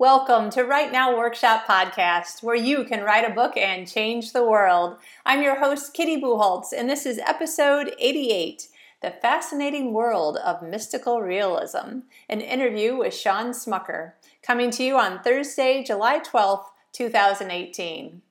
Welcome to Write Now Workshop Podcast, where you can write a book and change the world. I'm your host, Kitty Bucholtz, and this is episode 88 The Fascinating World of Mystical Realism, an interview with Sean Smucker, coming to you on Thursday, July 12th, 2018.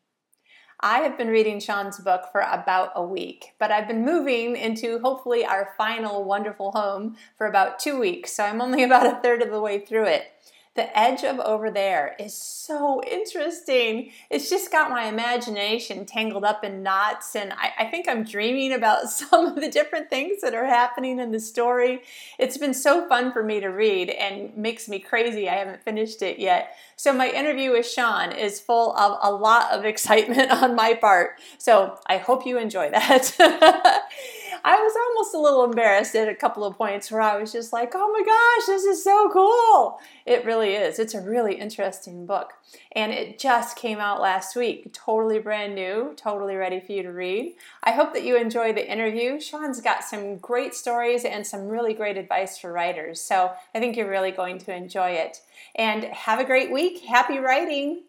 I have been reading Sean's book for about a week, but I've been moving into hopefully our final wonderful home for about two weeks, so I'm only about a third of the way through it. The edge of over there is so interesting. It's just got my imagination tangled up in knots, and I, I, think I'm dreaming about some of the different things that are happening in the story. It's been so fun for me to read and makes me crazy. I haven't finished it yet. So, my interview with Sean is full of a lot of excitement on my part. So, I hope you enjoy that. I was almost a little embarrassed at a couple of points where I was just like, oh my gosh, this is so cool. It really is. It's a really interesting book. And it just came out last week. Totally brand new, totally ready for you to read. I hope that you enjoy the interview. Sean's got some great stories and some really great advice for writers. So I think you're really going to enjoy it. And have a great week. Happy writing.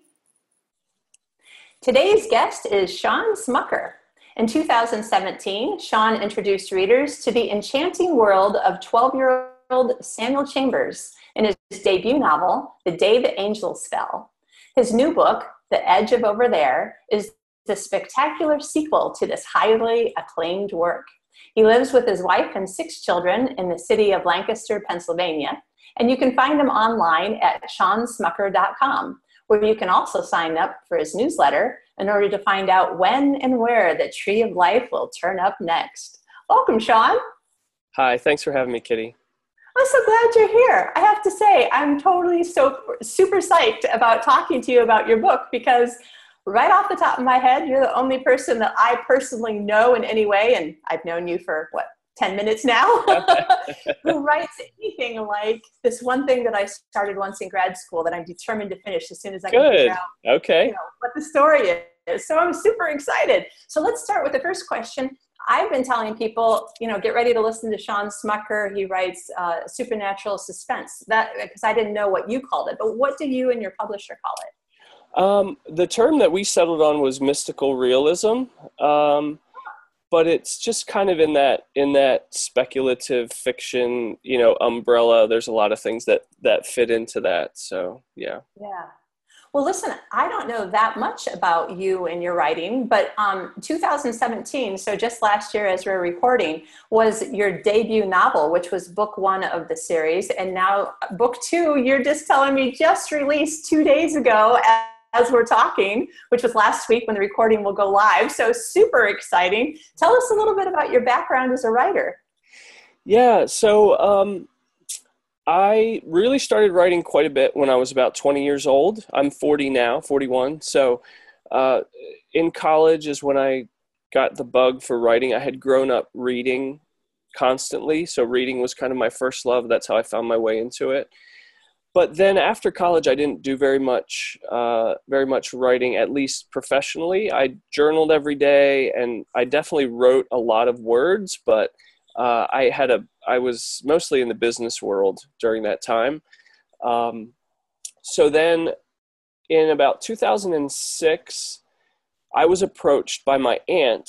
Today's guest is Sean Smucker. In 2017, Sean introduced readers to the enchanting world of 12 year old Samuel Chambers in his debut novel, The Day the Angels Fell. His new book, The Edge of Over There, is the spectacular sequel to this highly acclaimed work. He lives with his wife and six children in the city of Lancaster, Pennsylvania, and you can find him online at seansmucker.com, where you can also sign up for his newsletter in order to find out when and where the tree of life will turn up next. Welcome, Sean. Hi, thanks for having me, Kitty. I'm so glad you're here. I have to say, I'm totally so super psyched about talking to you about your book because right off the top of my head, you're the only person that I personally know in any way, and I've known you for what 10 minutes now, who writes anything like this one thing that I started once in grad school that I'm determined to finish as soon as I Good. can figure out okay. You know, what the story is. So I'm super excited. So let's start with the first question. I've been telling people, you know, get ready to listen to Sean Smucker. He writes uh, supernatural suspense. That because I didn't know what you called it, but what do you and your publisher call it? Um, the term that we settled on was mystical realism. Um, but it's just kind of in that in that speculative fiction you know umbrella. There's a lot of things that that fit into that. So yeah. Yeah. Well listen i don't know that much about you and your writing but um, 2017 so just last year as we're recording was your debut novel which was book one of the series. And now book two you're just telling me just released two days ago as we're talking, which was last week when the recording will go live. So super exciting. Tell us a little bit about your background as a writer. Yeah, so um, I really started writing quite a bit when I was about 20 years old. I'm 40 now, 41. So uh, in college is when I got the bug for writing. I had grown up reading constantly, so reading was kind of my first love. That's how I found my way into it but then after college, I didn't do very much, uh, very much writing, at least professionally. I journaled every day, and I definitely wrote a lot of words. But uh, I had a, I was mostly in the business world during that time. Um, so then, in about 2006, I was approached by my aunt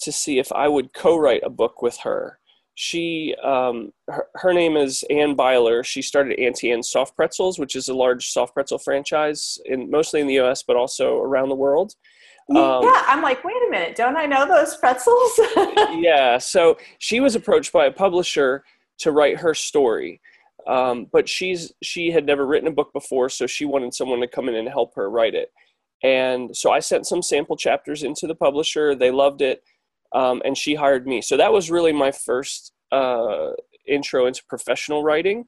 to see if I would co-write a book with her she um, her, her, name is Anne Beiler. She started Auntie Anne's Soft Pretzels, which is a large soft pretzel franchise in mostly in the U.S. but also around the world. Um, yeah, I'm like, wait a minute, don't I know those pretzels? yeah, so she was approached by a publisher to write her story, um, but she's she had never written a book before, so she wanted someone to come in and help her write it. And so I sent some sample chapters into the publisher. They loved it um, and she hired me. So that was really my first uh, intro into professional writing.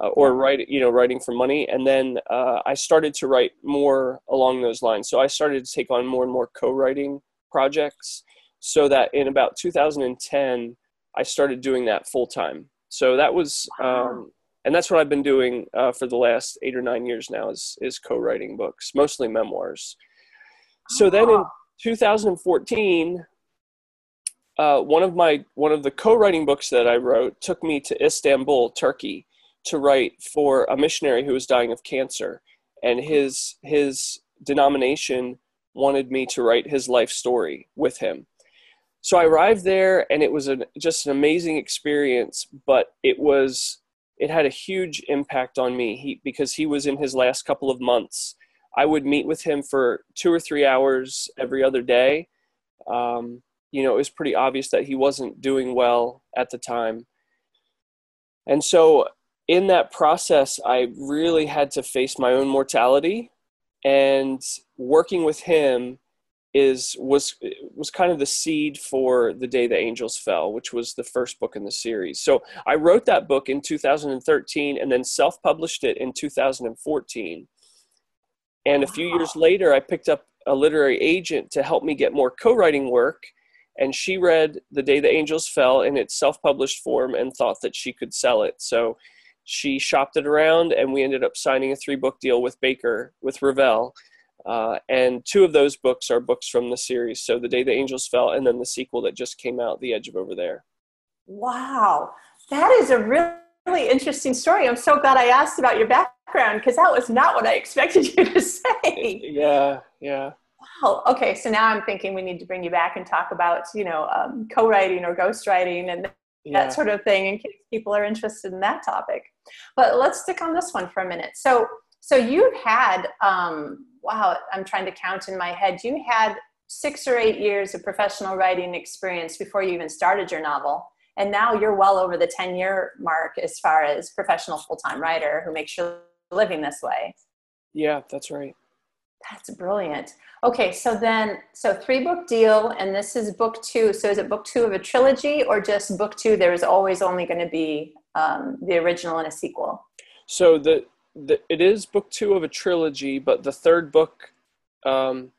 Uh, or write, you know, writing for money, and then uh, I started to write more along those lines. So I started to take on more and more co-writing projects, so that in about 2010, I started doing that full time. So that was, um, and that's what I've been doing uh, for the last eight or nine years now is is co-writing books, mostly memoirs. So then in 2014, uh, one of my one of the co-writing books that I wrote took me to Istanbul, Turkey, to write for a missionary who was dying of cancer. and his his denomination wanted me to write his life story with him. So I arrived there, and it was a, just an amazing experience. But it was it had a huge impact on me he, because he was in his last couple of months. I would meet with him for two or three hours every other day. Um, you know, it was pretty obvious that he wasn't doing well at the time. And so, in that process, I really had to face my own mortality. And working with him is was was kind of the seed for the day the angels fell which was the first book in the series so i wrote that book in 2013 and then self-published it in 2014 and a few years later i picked up a literary agent to help me get more co-writing work and she read the day the angels fell in its self-published form and thought that she could sell it so she shopped it around and we ended up signing a three book deal with baker with Revell uh, and two of those books are books from the series. So The Day the Angels Fell, and then the sequel that just came out, The Edge of Over There. Wow. That is a really, really interesting story. I'm so glad I asked about your background because that was not what I expected you to say. Yeah, yeah. Wow. Okay. So now I'm thinking we need to bring you back and talk about, you know, um, co-writing or ghostwriting and yeah. that sort of thing in case people are interested in that topic. But let's stick on this one for a minute. So, so you've had um, wow, I'm trying to count in my head. You had six or eight years of professional writing experience before you even started your novel. And now you're well over the 10 year mark as far as professional full time writer who makes your living this way. Yeah, that's right. That's brilliant. Okay, so then, so three book deal, and this is book two. So is it book two of a trilogy or just book two? There is always only going to be um, the original and a sequel. So the the, it is book two of a trilogy, but the third book um,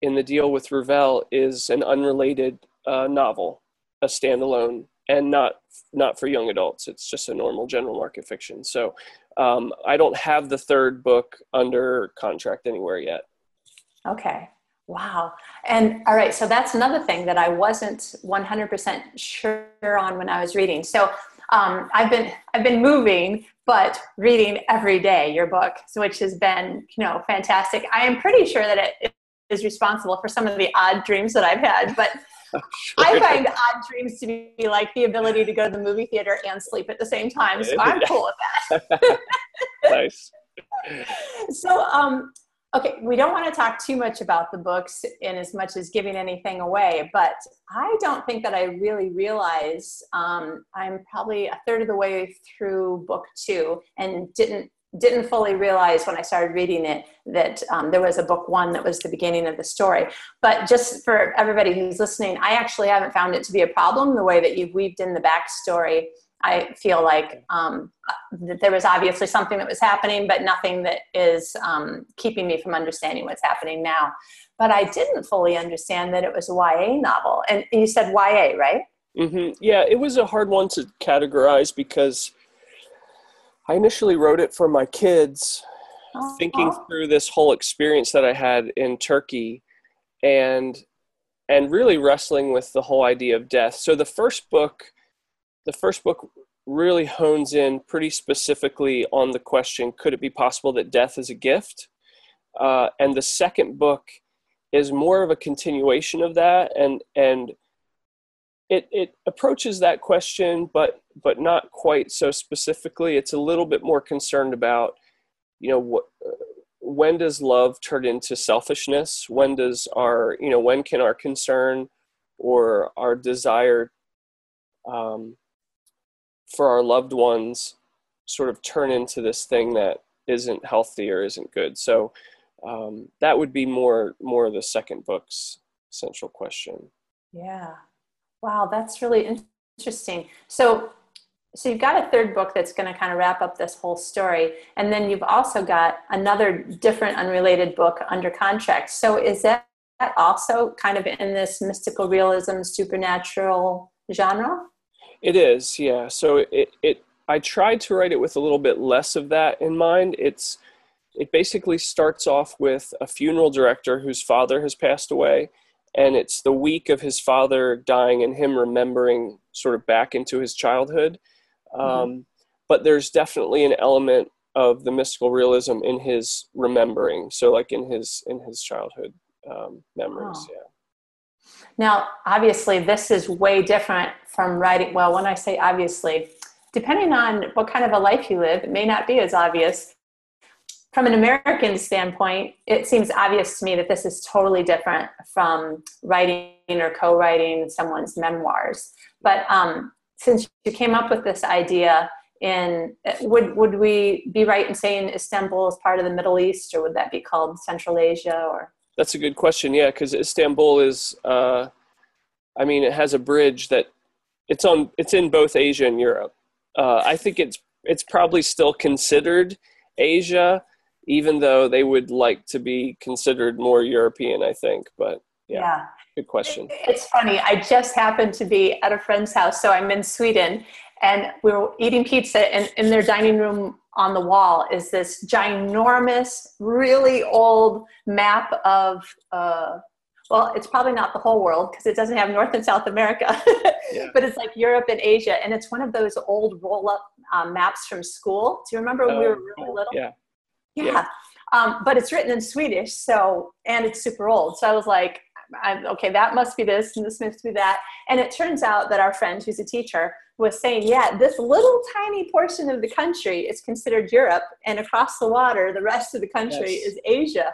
in the deal with Revell is an unrelated uh, novel, a standalone, and not not for young adults. It's just a normal general market fiction. So um, I don't have the third book under contract anywhere yet. Okay. Wow. And all right, so that's another thing that I wasn't 100% sure on when I was reading. So um, I've been I've been moving, but reading every day your book, which has been you know fantastic. I am pretty sure that it is responsible for some of the odd dreams that I've had, but. Sure. I find odd dreams to be like the ability to go to the movie theater and sleep at the same time. So I'm cool with that. nice. So, um, Okay, we don't want to talk too much about the books in as much as giving anything away, but I don't think that I really realize um, I'm probably a third of the way through book two and didn't didn't fully realize when I started reading it that um, there was a book one that was the beginning of the story. But just for everybody who's listening, I actually haven't found it to be a problem the way that you've weaved in the backstory I feel like um, that there was obviously something that was happening, but nothing that is um, keeping me from understanding what's happening now. But I didn't fully understand that it was a YA novel. And you said YA, right? Mm-hmm. Yeah, it was a hard one to categorize because I initially wrote it for my kids, uh-huh. thinking through this whole experience that I had in Turkey and and really wrestling with the whole idea of death. So the first book the first book really hones in pretty specifically on the question could it be possible that death is a gift uh, and the second book is more of a continuation of that and and it, it approaches that question but but not quite so specifically it's a little bit more concerned about you know what when does love turn into selfishness when does our you know when can our concern or our desire um, for our loved ones sort of turn into this thing that isn't healthy or isn't good. So um, that would be more more the second book's central question. Yeah. Wow, that's really interesting. So so you've got a third book that's going to kind of wrap up this whole story and then you've also got another different unrelated book under contract so is that also kind of in this mystical realism supernatural genre it is, yeah. So it, it I tried to write it with a little bit less of that in mind. It's it basically starts off with a funeral director whose father has passed away and it's the week of his father dying and him remembering sort of back into his childhood mm-hmm. um, but there's definitely an element of the mystical realism in his remembering. So like in his in his childhood um, memories. Oh. Yeah. Now, obviously, this is way different from writing. Well, when I say obviously, depending on what kind of a life you live, it may not be as obvious. From an American standpoint, it seems obvious to me that this is totally different from writing or co writing someone's memoirs. But um, since you came up with this idea, in would would we be right in saying Istanbul is part of the Middle East, or would that be called Central Asia? Or that's a good question. Yeah, because Istanbul is, uh, I mean, it has a bridge that it's on. It's in both Asia and Europe. Uh, I think it's it's probably still considered Asia, even though they would like to be considered more European. I think, but yeah. yeah. Good question. It's funny. I just happened to be at a friend's house, so I'm in Sweden, and we were eating pizza, and in their dining room on the wall is this ginormous, really old map of. Uh, well, it's probably not the whole world because it doesn't have North and South America, yeah. but it's like Europe and Asia, and it's one of those old roll-up um, maps from school. Do you remember when oh, we were really little? Yeah. Yeah. yeah. Um, but it's written in Swedish, so and it's super old. So I was like, I'm, okay, that must be this, and this must be that. And it turns out that our friend, who's a teacher, was saying, yeah, this little tiny portion of the country is considered Europe, and across the water, the rest of the country yes. is Asia.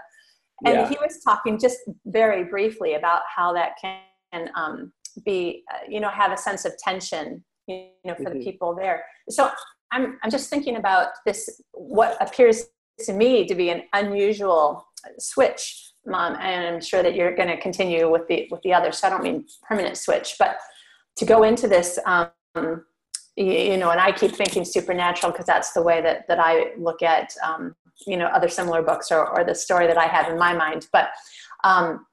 And yeah. he was talking just very briefly about how that can um, be, uh, you know, have a sense of tension, you know, for mm-hmm. the people there. So I'm, I'm just thinking about this, what appears to me to be an unusual switch um, and I'm sure that you're going to continue with the with the others. So I don't mean permanent switch, but to go into this, um, you, you, know, and I keep thinking supernatural because that's the way that that I look at um, you know other similar books or or the story that I have in my mind. But um,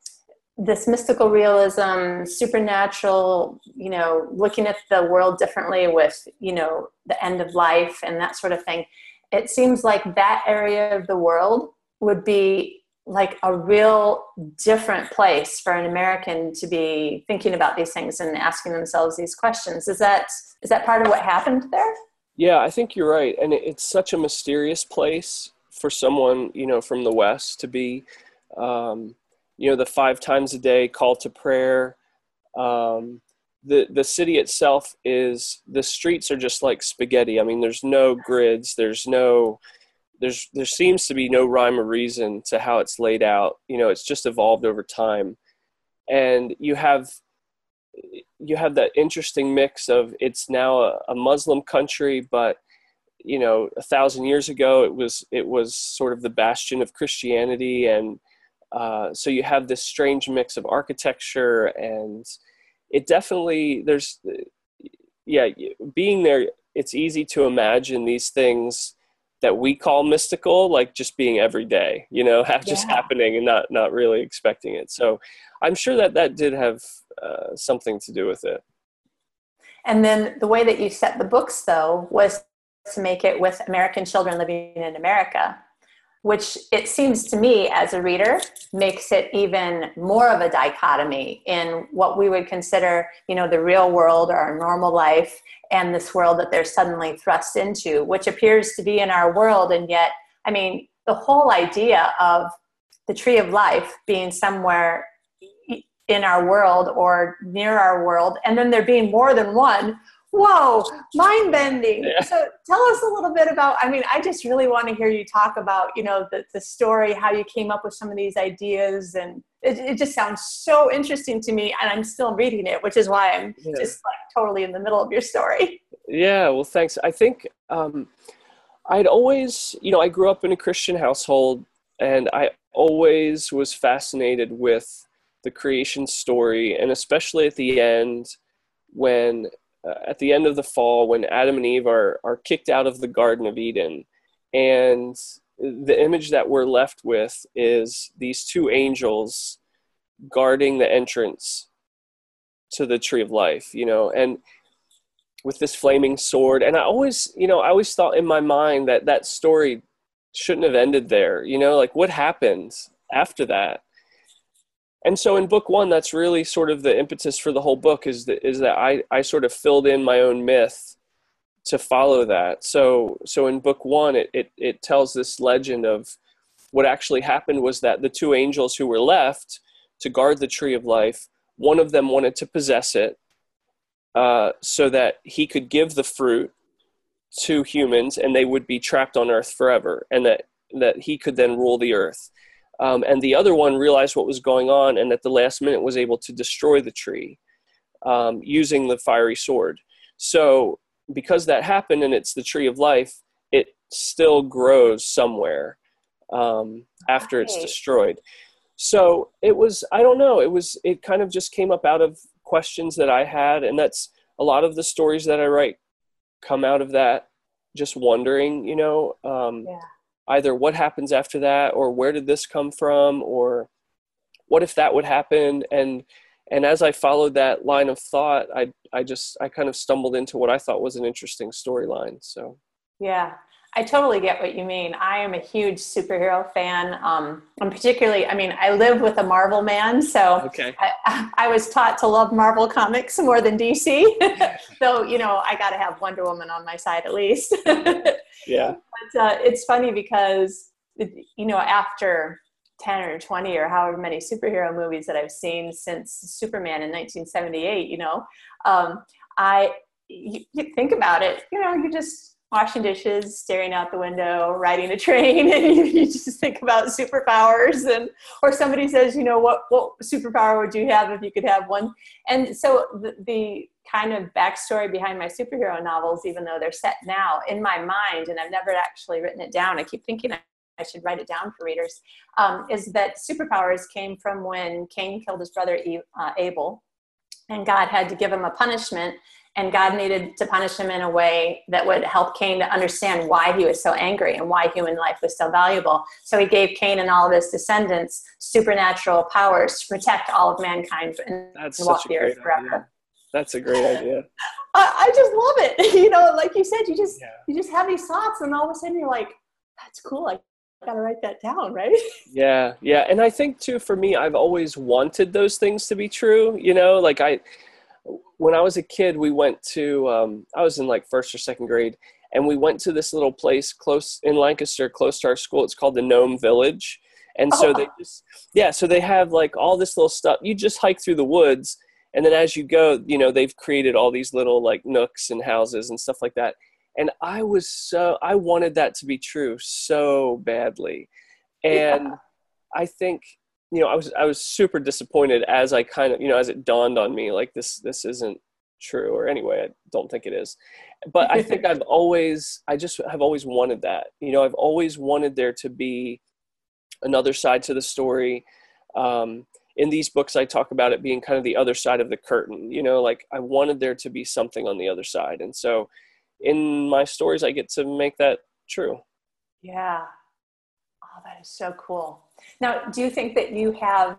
this mystical realism, supernatural, you know, looking at the world differently with you know the end of life and that sort of thing. It seems like that area of the world would be like a real different place for an American to be thinking about these things and asking themselves these questions. Is that is that part of what happened there? Yeah, I think you're right, and it's such a mysterious place for someone you know from the West to be. Um, you know, the five times a day call to prayer. Um, the the city itself is the streets are just like spaghetti. I mean, there's no grids. There's no there's there seems to be no rhyme or reason to how it's laid out you know it's just evolved over time and you have you have that interesting mix of it's now a, a muslim country but you know a thousand years ago it was it was sort of the bastion of christianity and uh, so you have this strange mix of architecture and it definitely there's yeah being there it's easy to imagine these things that we call mystical like just being every day you know just yeah. happening and not not really expecting it. So i'm sure that that did have uh, something to do with it. And then the way that you set the books though was to make it with american children living in america which it seems to me as a reader makes it even more of a dichotomy in what we would consider you know the real world or our normal life and this world that they're suddenly thrust into which appears to be in our world. And yet i mean the whole idea of the tree of life being somewhere in our world or near our world and then there being more than one whoa, mind bending. Yeah. So tell us a little bit about, I mean, I just really want to hear you talk about, you know, the, the story, how you came up with some of these ideas. And it, it just sounds so interesting to me. And I'm still reading it, which is why I'm yeah. just like totally in the middle of your story. Yeah, well, thanks. I think um, I'd always, you know, I grew up in a Christian household and I always was fascinated with the creation story and especially at the end when uh, at the end of the fall when Adam and Eve are, are kicked out of the Garden of Eden. And the image that we're left with is these two angels guarding the entrance to the tree of life, you know, and with this flaming sword. And I always, you know, I always thought in my mind that that story shouldn't have ended there, you know, like what happened after that? And so in book one that's really sort of the impetus for the whole book is that is that i i sort of filled in my own myth to follow that. So so in book one, it, it it tells this legend of what actually happened was that the two angels who were left to guard the tree of life, one of them wanted to possess it, uh, so that he could give the fruit to humans and they would be trapped on earth forever, and that that he could then rule the earth. Um, and the other one realized what was going on, and at the last minute was able to destroy the tree um, using the fiery sword. So because that happened and it's the tree of life, it still grows somewhere um, after it's destroyed. So it was, I don't know, it was, it kind of just came up out of questions that I had. And that's a lot of the stories that I write come out of that, just wondering, you know, um, yeah. Either what happens after that or where did this come from or what if that would happen? And and as I followed that line of thought, I I just I kind of stumbled into what I thought was an interesting storyline. So yeah, I totally get what you mean. I am a huge superhero fan. Um, I'm particularly, I mean, I live with a Marvel man, so okay. I, I was taught to love Marvel comics more than DC. so, you know, I got to have Wonder Woman on my side at least. yeah. But uh, it's funny because, you know, after 10 or 20 or however many superhero movies that I've seen since Superman in 1978, you know, um, I, you, you, think about it, you know, you just washing dishes, staring out the window, riding a train, and you, you just think about superpowers and, or somebody says, you know, what, what superpower would you have if you could have one? And so the, the kind of backstory behind my superhero novels, even though they're set now in my mind, and I've never actually written it down. I keep thinking I should write it down for readers, um, is that superpowers came from when Cain killed his brother uh, Abel, and God had to give him a punishment, and God needed to punish him in a way that would help Cain to understand why he was so angry and why human life was so valuable. So he gave Cain and all of his descendants supernatural powers to protect all of mankind and That's walk the earth forever. Idea. That's a great idea. I, I, just love it. You know, like you said, you just yeah. you just have these thoughts, and all of a sudden you're like, "That's cool. I got to write that down, right? Yeah, yeah. And I think too, for me, I've always wanted those things to be true. You know, like I, when I was a kid, we went to, um, I was in like first or second grade, and we went to this little place close in Lancaster, close to our school. It's called the Gnome Village. And so oh. they just, yeah, so they have like all this little stuff. You just hike through the woods. And then as you go, you know, they've created all these little like nooks and houses and stuff like that and i was so i wanted that to be true so badly and yeah. i think you know i was i was super disappointed as i kind of you know as it dawned on me like this this isn't true or anyway i don't think it is but i think i've always i just have always wanted that you know i've always wanted there to be another side to the story um, in these books i talk about it being kind of the other side of the curtain you know like i wanted there to be something on the other side and so in my stories, I get to make that true. Yeah. Oh, that is so cool. Now, do you think that you have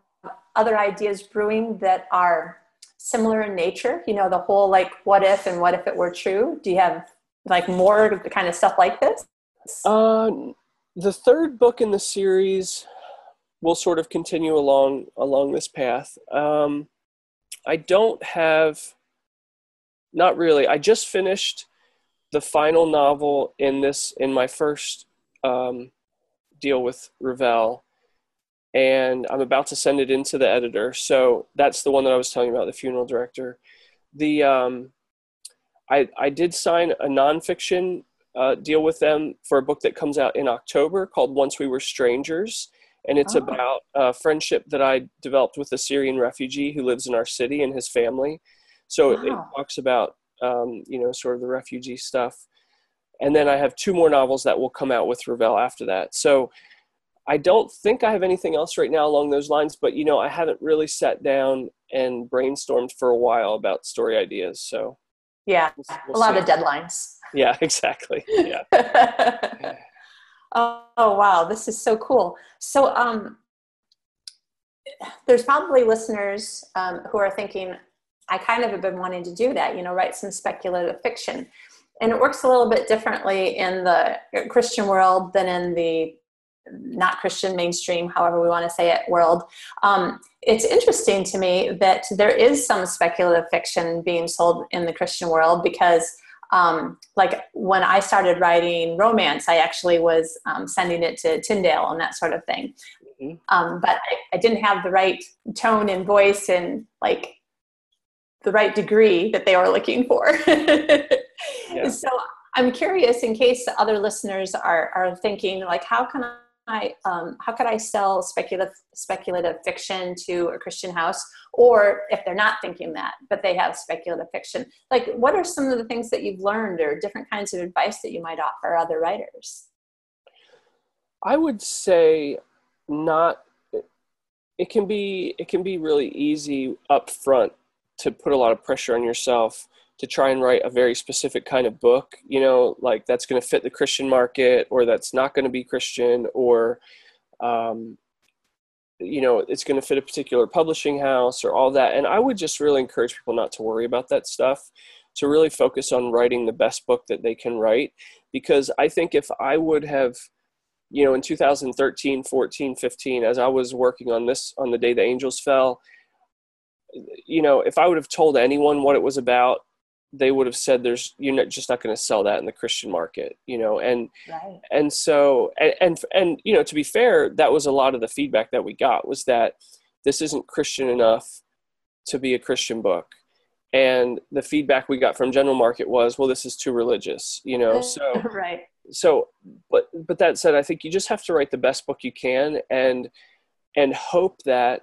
other ideas brewing that are similar in nature? You know, the whole like what if and what if it were true? Do you have like more kind of stuff like this? Uh, the third book in the series will sort of continue along along this path. Um, I don't have, not really. I just finished the final novel in this in my first um, deal with Revell, and I'm about to send it into the editor. So that's the one that I was telling you about, the funeral director. The um, I I did sign a nonfiction uh, deal with them for a book that comes out in October called Once We Were Strangers. And it's oh. about a friendship that I developed with a Syrian refugee who lives in our city and his family. So wow. it, it talks about um, you know, sort of the refugee stuff. And then I have two more novels that will come out with Revell after that. So I don't think I have anything else right now along those lines, but you know, I haven't really sat down and brainstormed for a while about story ideas. So yeah, we'll, we'll a lot of deadlines. Yeah, exactly. Yeah. oh, oh, wow, this is so cool. So um, there's probably listeners um, who are thinking, I kind of have been wanting to do that, you know, write some speculative fiction. And it works a little bit differently in the Christian world than in the not Christian mainstream, however we want to say it, world. Um, it's interesting to me that there is some speculative fiction being sold in the Christian world because um, like when I started writing romance, I actually was um, sending it to Tyndale and that sort of thing. Mm-hmm. Um, but I, I, didn't have the right tone and voice and like the right degree that they were looking for. yeah. So I'm curious, in case other listeners are are thinking like, how can I I, um, how could I sell speculative speculative fiction to a Christian house? Or if they're not thinking that, but they have speculative fiction, like what are some of the things that you've learned, or different kinds of advice that you might offer other writers? I would say not. It can be it can be really easy up front to put a lot of pressure on yourself to try and write a very specific kind of book, you know, like that's going to fit the Christian market or that's not going to be Christian or, um, you know, it's going to fit a particular publishing house or all that. And I would just really encourage people not to worry about that stuff, to really focus on writing the best book that they can write. Because I think if I would have, you know, in 2013, 14, 15, as I was working on this on the day the angels fell, you know, if I would have told anyone what it was about, they would have said there's you're not, just not going to sell that in the christian market you know and right. and so and, and and you know to be fair that was a lot of the feedback that we got was that this isn't christian enough to be a christian book and the feedback we got from general market was well this is too religious you know so right so but but that said i think you just have to write the best book you can and and hope that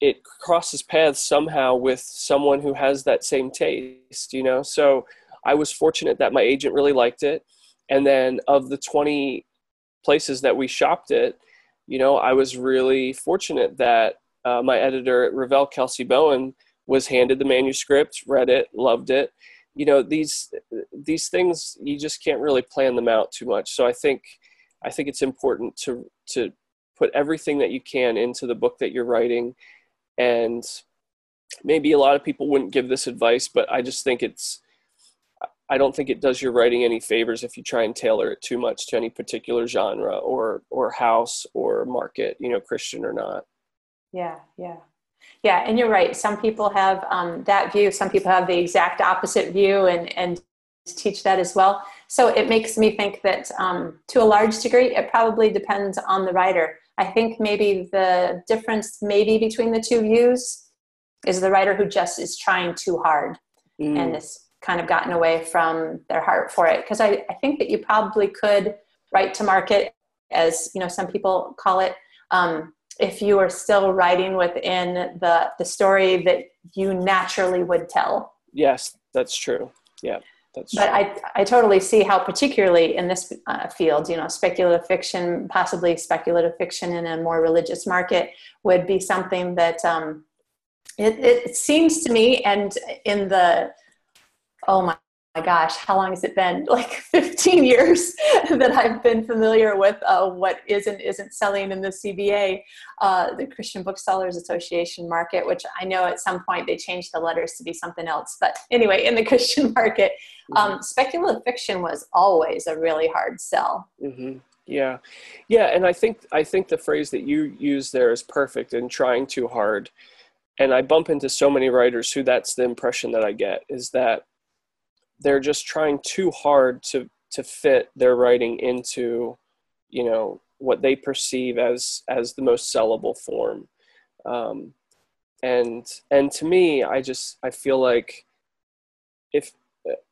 it crosses paths somehow with someone who has that same taste, you know? So I was fortunate that my agent really liked it. And then of the 20 places that we shopped it, you know, I was really fortunate that uh, my editor at Revell, Kelsey Bowen, was handed the manuscript, read it, loved it. You know, these these things you just can't really plan them out too much. So I think I think it's important to to put everything that you can into the book that you're writing and maybe a lot of people wouldn't give this advice but i just think it's i don't think it does your writing any favors if you try and tailor it too much to any particular genre or or house or market you know christian or not. Yeah yeah. Yeah and you're right. Some people have um, that view. Some people have the exact opposite view and and teach that as well. So it makes me think that um, to a large degree it probably depends on the writer I think maybe the difference maybe between the two views is the writer who just is trying too hard mm. and has kind of gotten away from their heart for it. Because I, I think that you probably could write to market, as you know, some people call it, um, if you are still writing within the the story that you naturally would tell. Yes, that's true. Yeah. That's but I, I totally see how, particularly in this uh, field, you know, speculative fiction, possibly speculative fiction in a more religious market, would be something that um, it, it seems to me, and in the oh my my gosh, how long has it been? Like 15 years that I've been familiar with uh, what is and isn't selling in the CBA, uh, the Christian Booksellers Association market, which I know at some point they changed the letters to be something else. But anyway, in the Christian market, um, mm-hmm. speculative fiction was always a really hard sell. Mm-hmm. Yeah, yeah, and I think I think the phrase that you use there is perfect in trying too hard. And I bump into so many writers who that's the impression that I get is that they're just trying too hard to to fit their writing into you know what they perceive as as the most sellable form. Um, and and to me i just i feel like if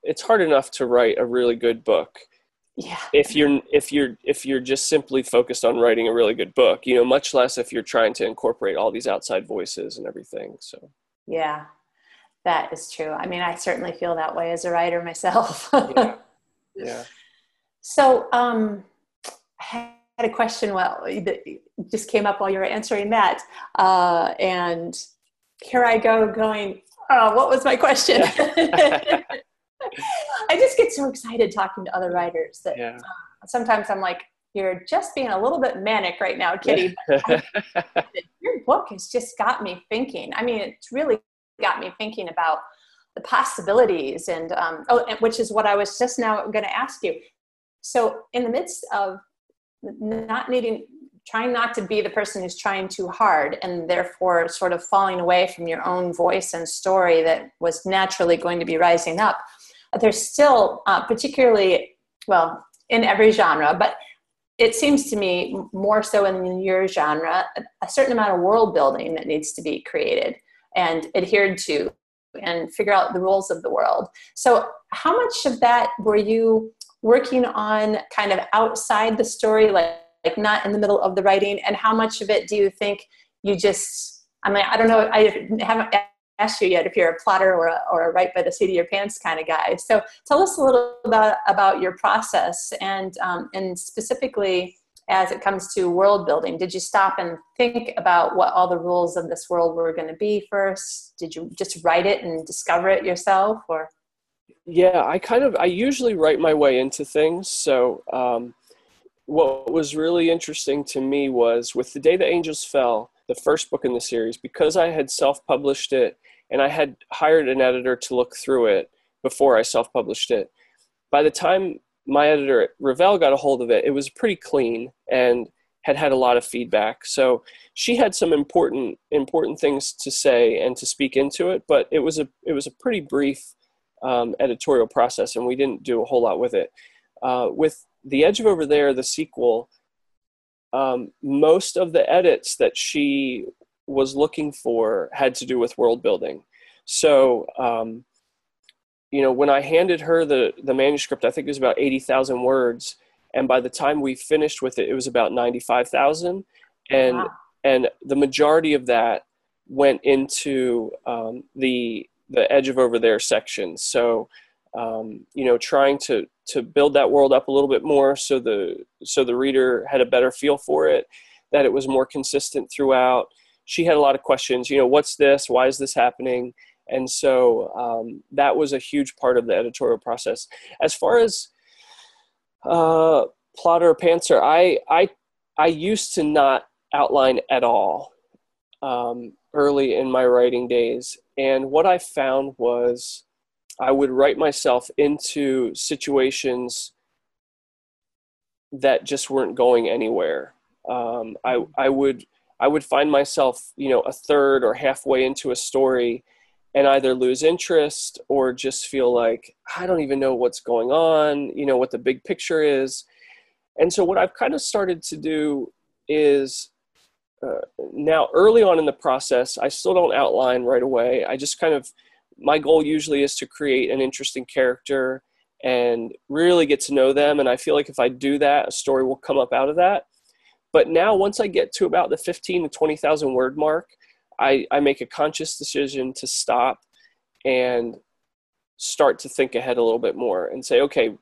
it's hard enough to write a really good book yeah. if you're if you're if you're just simply focused on writing a really good book you know much less if you're trying to incorporate all these outside voices and everything so. Yeah that is true. I mean, I certainly feel that way as a writer myself. yeah. yeah. So, um, I had a question. Well, that just came up while you were answering that, uh, and here I go going. Oh, what was my question? I just get so excited talking to other writers that yeah. uh, sometimes I'm like, you're just being a little bit manic right now, Kitty. your book has just got me thinking. I mean, it's really got me thinking about the possibilities and um, oh and which is what i was just now going to ask you. So in the midst of not needing trying not to be the person who's trying too hard and therefore sort of falling away from your own voice and story that was naturally going to be rising up there's still, uh, particularly, well, in every genre, but it seems to me more so in your genre, a certain amount of world building that needs to be created and adhered to and figure out the rules of the world. So, how much of that were you working on kind of outside the story, like, like not in the middle of the writing? And how much of it do you think you just, I mean, I don't know, I haven't asked you yet if you're a plotter or a, or a right by the seat of your pants kind of guy. So, tell us a little about, about your process and, um, and specifically, as it comes to world building? Did you stop and think about what all the rules of this world were going to be first? Did you just write it and discover it yourself or? Yeah, I kind of, I usually write my way into things. So, um, what was really interesting to me was with The Day the Angels Fell, the first book in the series, because I had self published it and I had hired an editor to look through it before I self published it. By the time my editor Revell got a hold of it. It was pretty clean and had had a lot of feedback. So she had some important important things to say and to speak into it, but it was a it was a pretty brief um, editorial process, and we didn't do a whole lot with it. Uh, with the Edge of Over There, the sequel, um, most of the edits that she was looking for had to do with world building. So um, you know, when I handed her the the manuscript, I think it was about eighty thousand words, and by the time we finished with it, it was about ninety five thousand, and wow. and the majority of that went into um, the the edge of over there section. So, um, you know, trying to to build that world up a little bit more, so the so the reader had a better feel for it, that it was more consistent throughout. She had a lot of questions. You know, what's this? Why is this happening? And so um, that was a huge part of the editorial process. As far as uh, plotter pantser i i i used to not outline at all um, early in my writing days. And what i found was i would write myself into situations that just weren't going anywhere. Um, I, I would i would find myself you know a third or halfway into a story and either lose interest or just feel like I don't even know what's going on, you know, what the big picture is. And so, what I've kind of started to do is uh, now early on in the process, I still don't outline right away. I just kind of, my goal usually is to create an interesting character and really get to know them. And I feel like if I do that, a story will come up out of that. But now, once I get to about the 15 to 20,000 word mark, I, I make a conscious decision to stop and start to think ahead a little bit more and say, okay,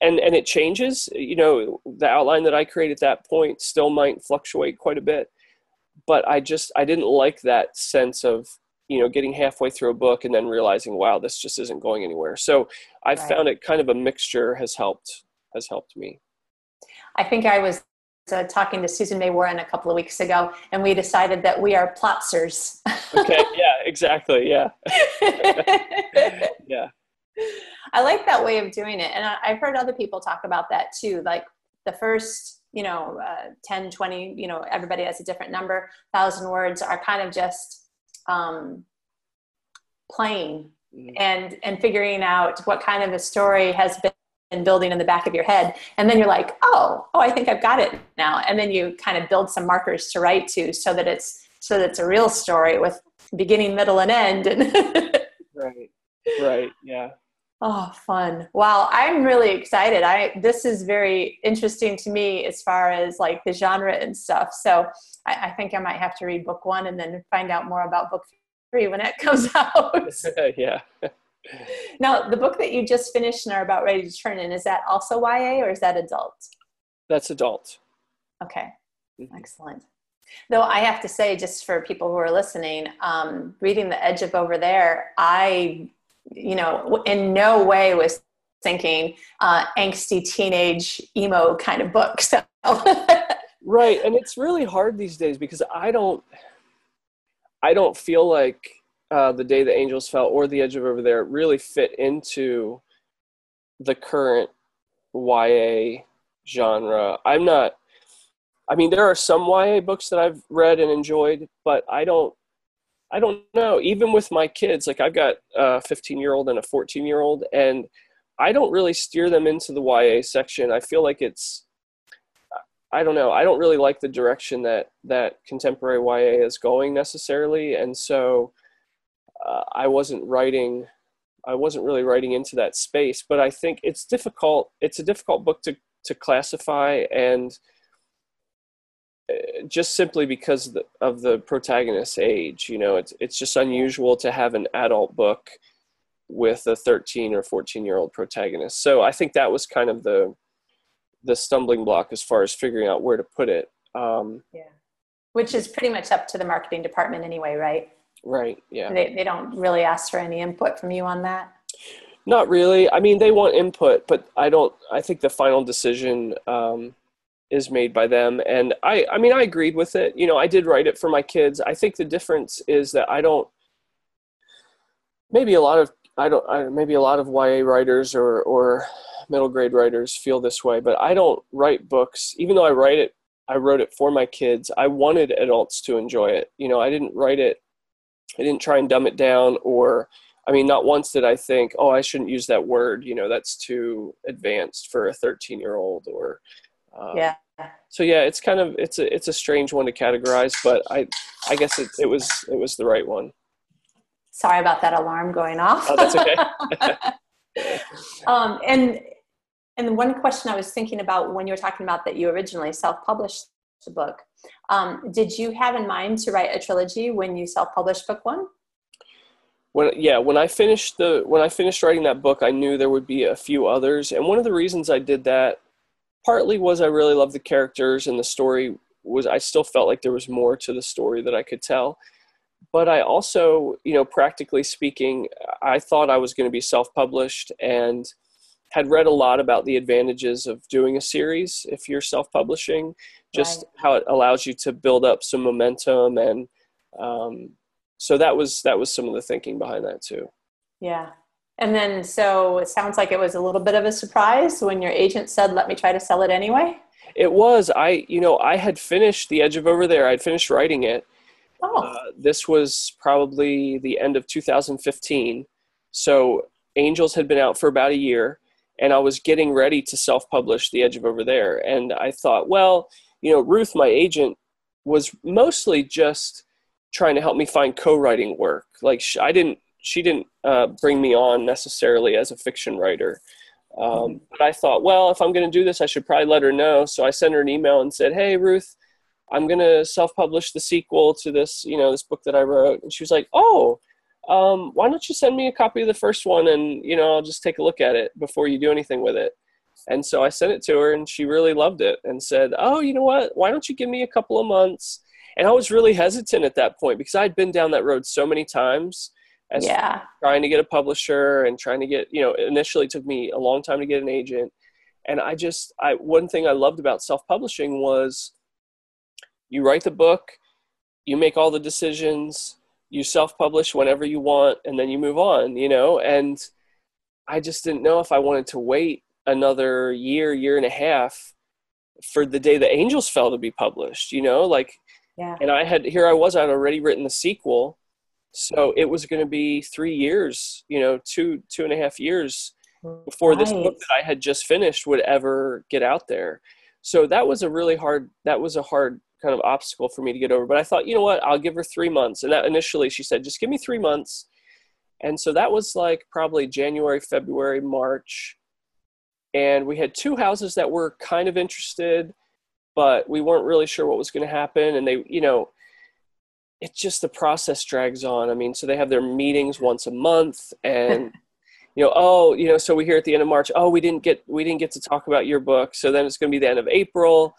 and and it changes. You know, the outline that I create at that point still might fluctuate quite a bit, but I just I didn't like that sense of you know getting halfway through a book and then realizing, wow, this just isn't going anywhere. So I right. found it kind of a mixture has helped has helped me. I think I was uh, talking to Susan May Warren a couple of weeks ago, and we decided that we are plotsers. okay, yeah, exactly, yeah. yeah. I like that way of doing it. And I, have heard other people talk about that too. Like the first, you know, uh, 10, 20, you know, everybody has a different number, thousand words are kind of just um, playing mm-hmm. and, and figuring out what kind of a story has been and building in the back of your head. And then you're like oh oh i think i've got it now. And then you kind of build some markers to write to so that it's so that it's a real story with beginning middle and end. And right. Right. Yeah. Oh fun. Wow. I'm really excited. I this is very interesting to me as far as like the genre and stuff. So i, I think i might have to read book one and then find out more about book three when it comes out. Yeah now, the book that you just finished and are about ready to turn in, is that also YA or is that adult? That's adult. Okay, mm-hmm. excellent. Though I have to say, just for people who are listening, um, reading The Edge of Over There, I, you know, in no way was thinking uh, angsty teenage emo kind of book. So. right, and it's really hard these days because I don't, I don't feel like uh, the day the angels fell or the edge of over there really fit into the current YA genre. I'm not. I mean, there are some YA books that I've read and enjoyed, but I don't. I don't know. Even with my kids, like I've got a 15 year old and a 14 year old, and I don't really steer them into the YA section. I feel like it's, I don't know. I don't really like the direction that that contemporary YA is going necessarily, and so uh, I wasn't writing. I wasn't really writing into that space, but I think it's difficult. It's a difficult book to to classify and just simply because of the, of the protagonist's age. You know, it's it's just unusual to have an adult book with a 13 or 14 year old protagonist. So I think that was kind of the the stumbling block as far as figuring out where to put it. Um, yeah, which is pretty much up to the marketing department anyway, right? Right. Yeah. They they don't really ask for any input from you on that. Not really. I mean, they want input, but I don't. I think the final decision um, is made by them and i i mean i agreed with it you know i did write it for my kids i think the difference is that i don't maybe a lot of i don't I, maybe a lot of ya writers or or middle grade writers feel this way but i don't write books even though i write it i wrote it for my kids i wanted adults to enjoy it you know i didn't write it i didn't try and dumb it down or i mean not once did i think oh i shouldn't use that word you know that's too advanced for a 13 year old or um, yeah. So yeah, it's kind of it's a it's a strange one to categorize, but I I guess it it was it was the right one. Sorry about that alarm going off. Oh, that's okay. um, and and one question I was thinking about when you were talking about that you originally self-published the book, um, did you have in mind to write a trilogy when you self-published book one? When yeah, when I finished the when I finished writing that book, I knew there would be a few others, and one of the reasons I did that partly was I really loved the characters and the story was I still felt like there was more to the story that I could tell. But I also, you know, practically speaking, I thought I was going to be self-published and had read a lot about the advantages of doing a series if you're self-publishing, just right. how it allows you to build up some momentum and um, so that was that was some of the thinking behind that too. Yeah, and then, so it sounds like it was a little bit of a surprise when your agent said, let me try to sell it anyway. It was. I, you know, I had finished The Edge of Over There, I'd finished writing it. Oh. Uh, this was probably the end of 2015. So Angels had been out for about a year, and I was getting ready to self publish The Edge of Over There. And I thought, well, you know, Ruth, my agent, was mostly just trying to help me find co writing work. Like, I didn't she didn't uh, bring me on necessarily as a fiction writer. Um, mm-hmm. but I thought, well, if I'm going to do this, I should probably let her know. So I sent her an email and said, "Hey, Ruth, I'm going to self-publish the sequel to this, you know, this book that I wrote." And she was like, "Oh, um, why don't you send me a copy of the first one, and you know, I'll just take a look at it before you do anything with it." And so I sent it to her, and she really loved it, and said, "Oh, you know what? Why don't you give me a couple of months?" And I was really hesitant at that point because I'd been down that road so many times as yeah. trying to get a publisher and trying to get you know initially took me a long time to get an agent and i just i one thing i loved about self-publishing was you write the book you make all the decisions you self-publish whenever you want and then you move on you know and i just didn't know if i wanted to wait another year year and a half for the day the angels fell to be published you know like yeah. and i had here i was i'd already written the sequel so it was going to be three years, you know, two two and a half years before right. this book that I had just finished would ever get out there. So that was a really hard. That was a hard kind of obstacle for me to get over. But I thought, you know what, I'll give her three months. And that initially she said, just give me three months. And so that was like probably January, February, March. And we had two houses that were kind of interested, but we weren't really sure what was going to happen. And they, you know, it's just the process drags on. I mean, so they have their meetings once a month and you know, oh, you know, so we hear at the end of March, oh, we didn't get we didn't get to talk about your book. So then it's going to be the end of April.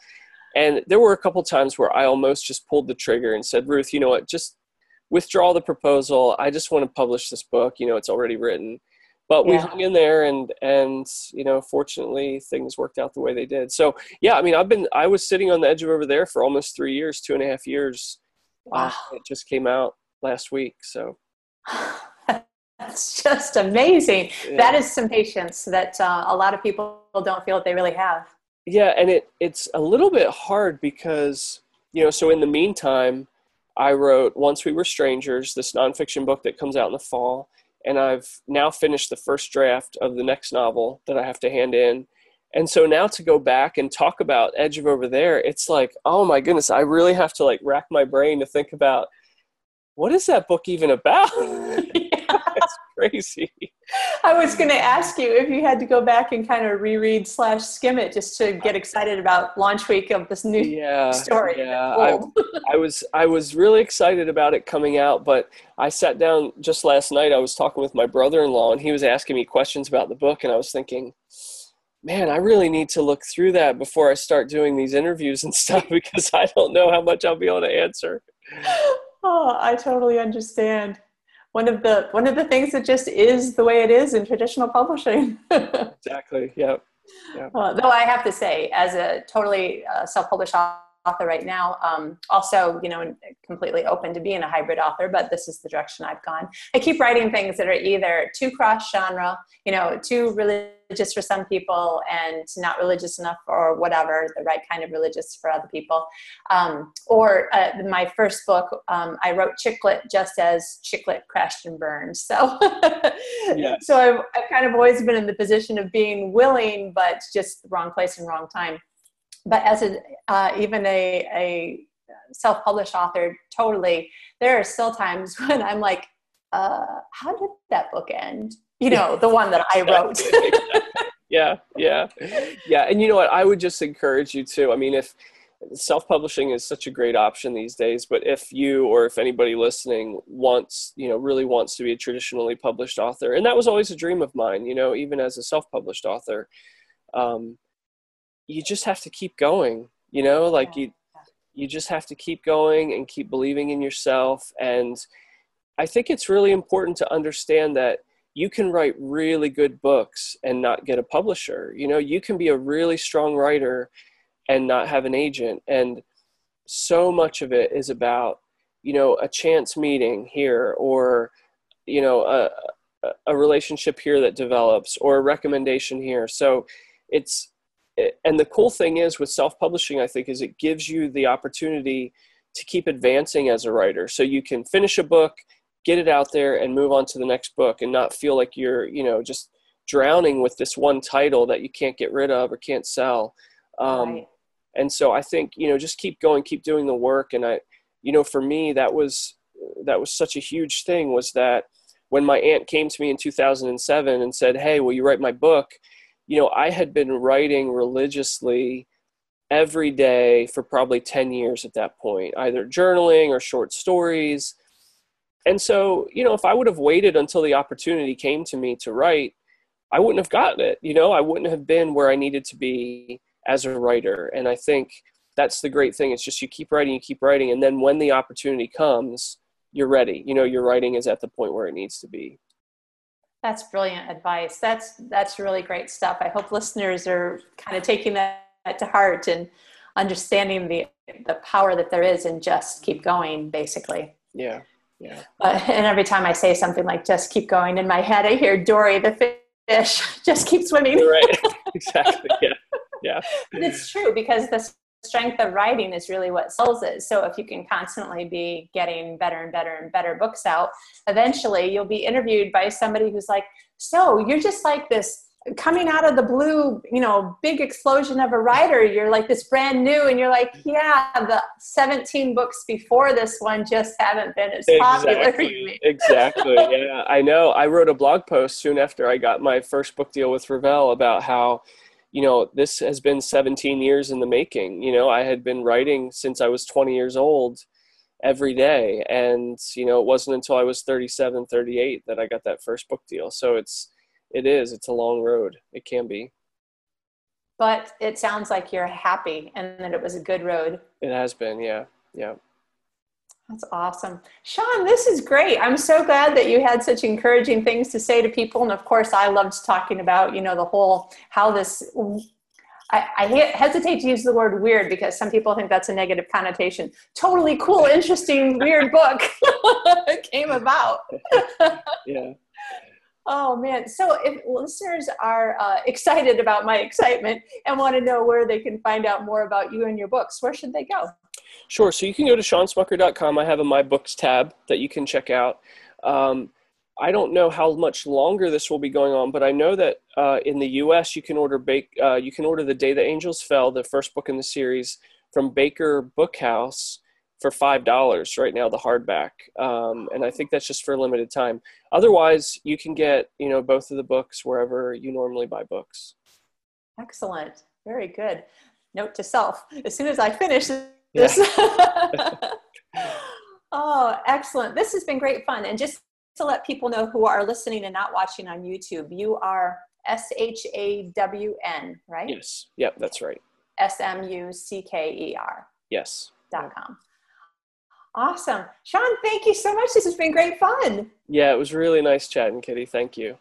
And there were a couple times where I almost just pulled the trigger and said, Ruth, you know what, just withdraw the proposal. I just want to publish this book. You know, it's already written. But yeah. we hung in there and and you know, fortunately things worked out the way they did. So yeah, I mean I've been I was sitting on the edge of over there for almost three years, two and a half years Wow. it just came out last week. So that's just amazing. Yeah. That is some patience that uh, a lot of people don't feel that they really have. Yeah, and it it's a little bit hard because you know. So in the meantime, I wrote Once We Were Strangers, this nonfiction book that comes out in the fall. And I've now finished the first draft of the next novel that I have to hand in. And so now to go back and talk about Edge of Over There, it's like, oh my goodness, I really have to like rack my brain to think about what is that book even about? crazy. I was going to ask you if you had to go back and kind of reread slash skim it just to get excited about launch week of this new yeah, story. Yeah, I, I, was I was really excited about it coming out, but I sat down just last night. I was talking with my brother-in-law, and he was asking me questions about the book, and I was thinking, man, I really need to look through that before I start doing these interviews and stuff because I don't know how much I'll be able to answer. Oh, I totally understand one of the one of the things that just is the way it is in traditional publishing. exactly. Yeah. yeah. Well, though I have to say, as a totally uh, self-published author right now. Um, also, you know, completely open to being a hybrid author, but this is the direction I've gone. I keep writing things that are either too cross genre, you know, too religious for some people and not religious enough or whatever, the right kind of religious for other people. Um, or uh, my first book, um, I wrote chick lit just as chick lit crashed and burned. So, yes. so I've, I've kind of always been in the position of being willing, but just the wrong place and wrong time but as a, uh, even a, a self-published author, totally, there are still times when I'm like, uh, how did that book end? You know, the one that I wrote. yeah, yeah, yeah. And you know what? I would just encourage you to. I mean, if self-publishing is such a great option these days, but if you or if anybody listening wants, you know, really wants to be a traditionally published author, and that was always a dream of mine, you know, even as a self-published author. Um, you just have to keep going you know like you you just have to keep going and keep believing in yourself and i think it's really important to understand that you can write really good books and not get a publisher. You know you can be a really strong writer and not have an agent. And so much of it is about you know a chance meeting here or you know a a relationship here that develops or a recommendation here. So it's and the cool thing is with self-publishing i think is it gives you the opportunity to keep advancing as a writer. So you can finish a book get it out there and move on to the next book and not feel like you're you know just drowning with this one title that you can't get rid of or can't sell um, right. and so i think you know just keep going keep doing the work and i you know for me that was that was such a huge thing was that when my aunt came to me in 2007 and said hey will you write my book you know, I had been writing religiously every day for probably 10 years at that point, either journaling or short stories. And so, you know, if I would have waited until the opportunity came to me to write, I wouldn't have gotten it. You know, I wouldn't have been where I needed to be as a writer. And I think that's the great thing. It's just you keep writing, you keep writing. And then when the opportunity comes, you're ready. You know, your writing is at the point where it needs to be. That's brilliant advice. That's that's really great stuff. I hope listeners are kind of taking that to heart and understanding the the power that there is in just keep going basically. Yeah. Yeah. Uh, and every time I say something like just keep going in my head I hear Dory the fish just keep swimming. right. exactly. Yeah. Yeah. but it's true because the strength of writing is really what sells it. So if you can constantly be getting better and better and better books out, eventually you'll be interviewed by somebody who's like, "So you're just like this." Coming out of the blue you know big explosion of a writer you're like this brand new and you're like yeah the 17 books before this one just haven't been as popular exactly, exactly yeah i know i wrote a blog post soon after i got my first book deal with Revell about how you know, this has been 17 years in the making. You know, I had been writing since I was 20 years old every day. And, you know, it wasn't until I was 37, 38 that I got that first book deal. So it's, it is, it's a long road. It can be. But it sounds like you're happy and that it was a good road. It has been, yeah. Yeah. That's awesome. Shawn, this is great. I'm so glad that you had such encouraging things to say to people. And of course, I loved talking about, you know, the whole how this. I, I hesitate to use the word weird because some people think that's a negative connotation. Totally cool, interesting, weird book came about. yeah. Oh man! So if listeners are uh, excited about my excitement and want to know where they can find out more about you and your books, where should they go? Sure. So you can go to shawnsmucker.com. I have a My Books tab that you can check out. Um, I don't know how much longer this will be going on, but I know that uh, in the U.S. you can order bake. Uh, you can order the Day the Angels Fell, the first book in the series, from Baker Bookhouse for five dollars right now, the hardback, um, and I think that's just for a limited time. Otherwise, you can get you know both of the books wherever you normally buy books. Excellent, very good. Note to self: as soon as I finish this. Yeah. oh, excellent! This has been great fun, and just to let people know who are listening and not watching on YouTube, you are S H A W N, right? Yes. Yep, that's right. S M U C K E R. Yes. Dot com. Awesome. Shawn, thank you so much. This has been great fun. Yeah, it was really nice chatting, Kitty. Thank you.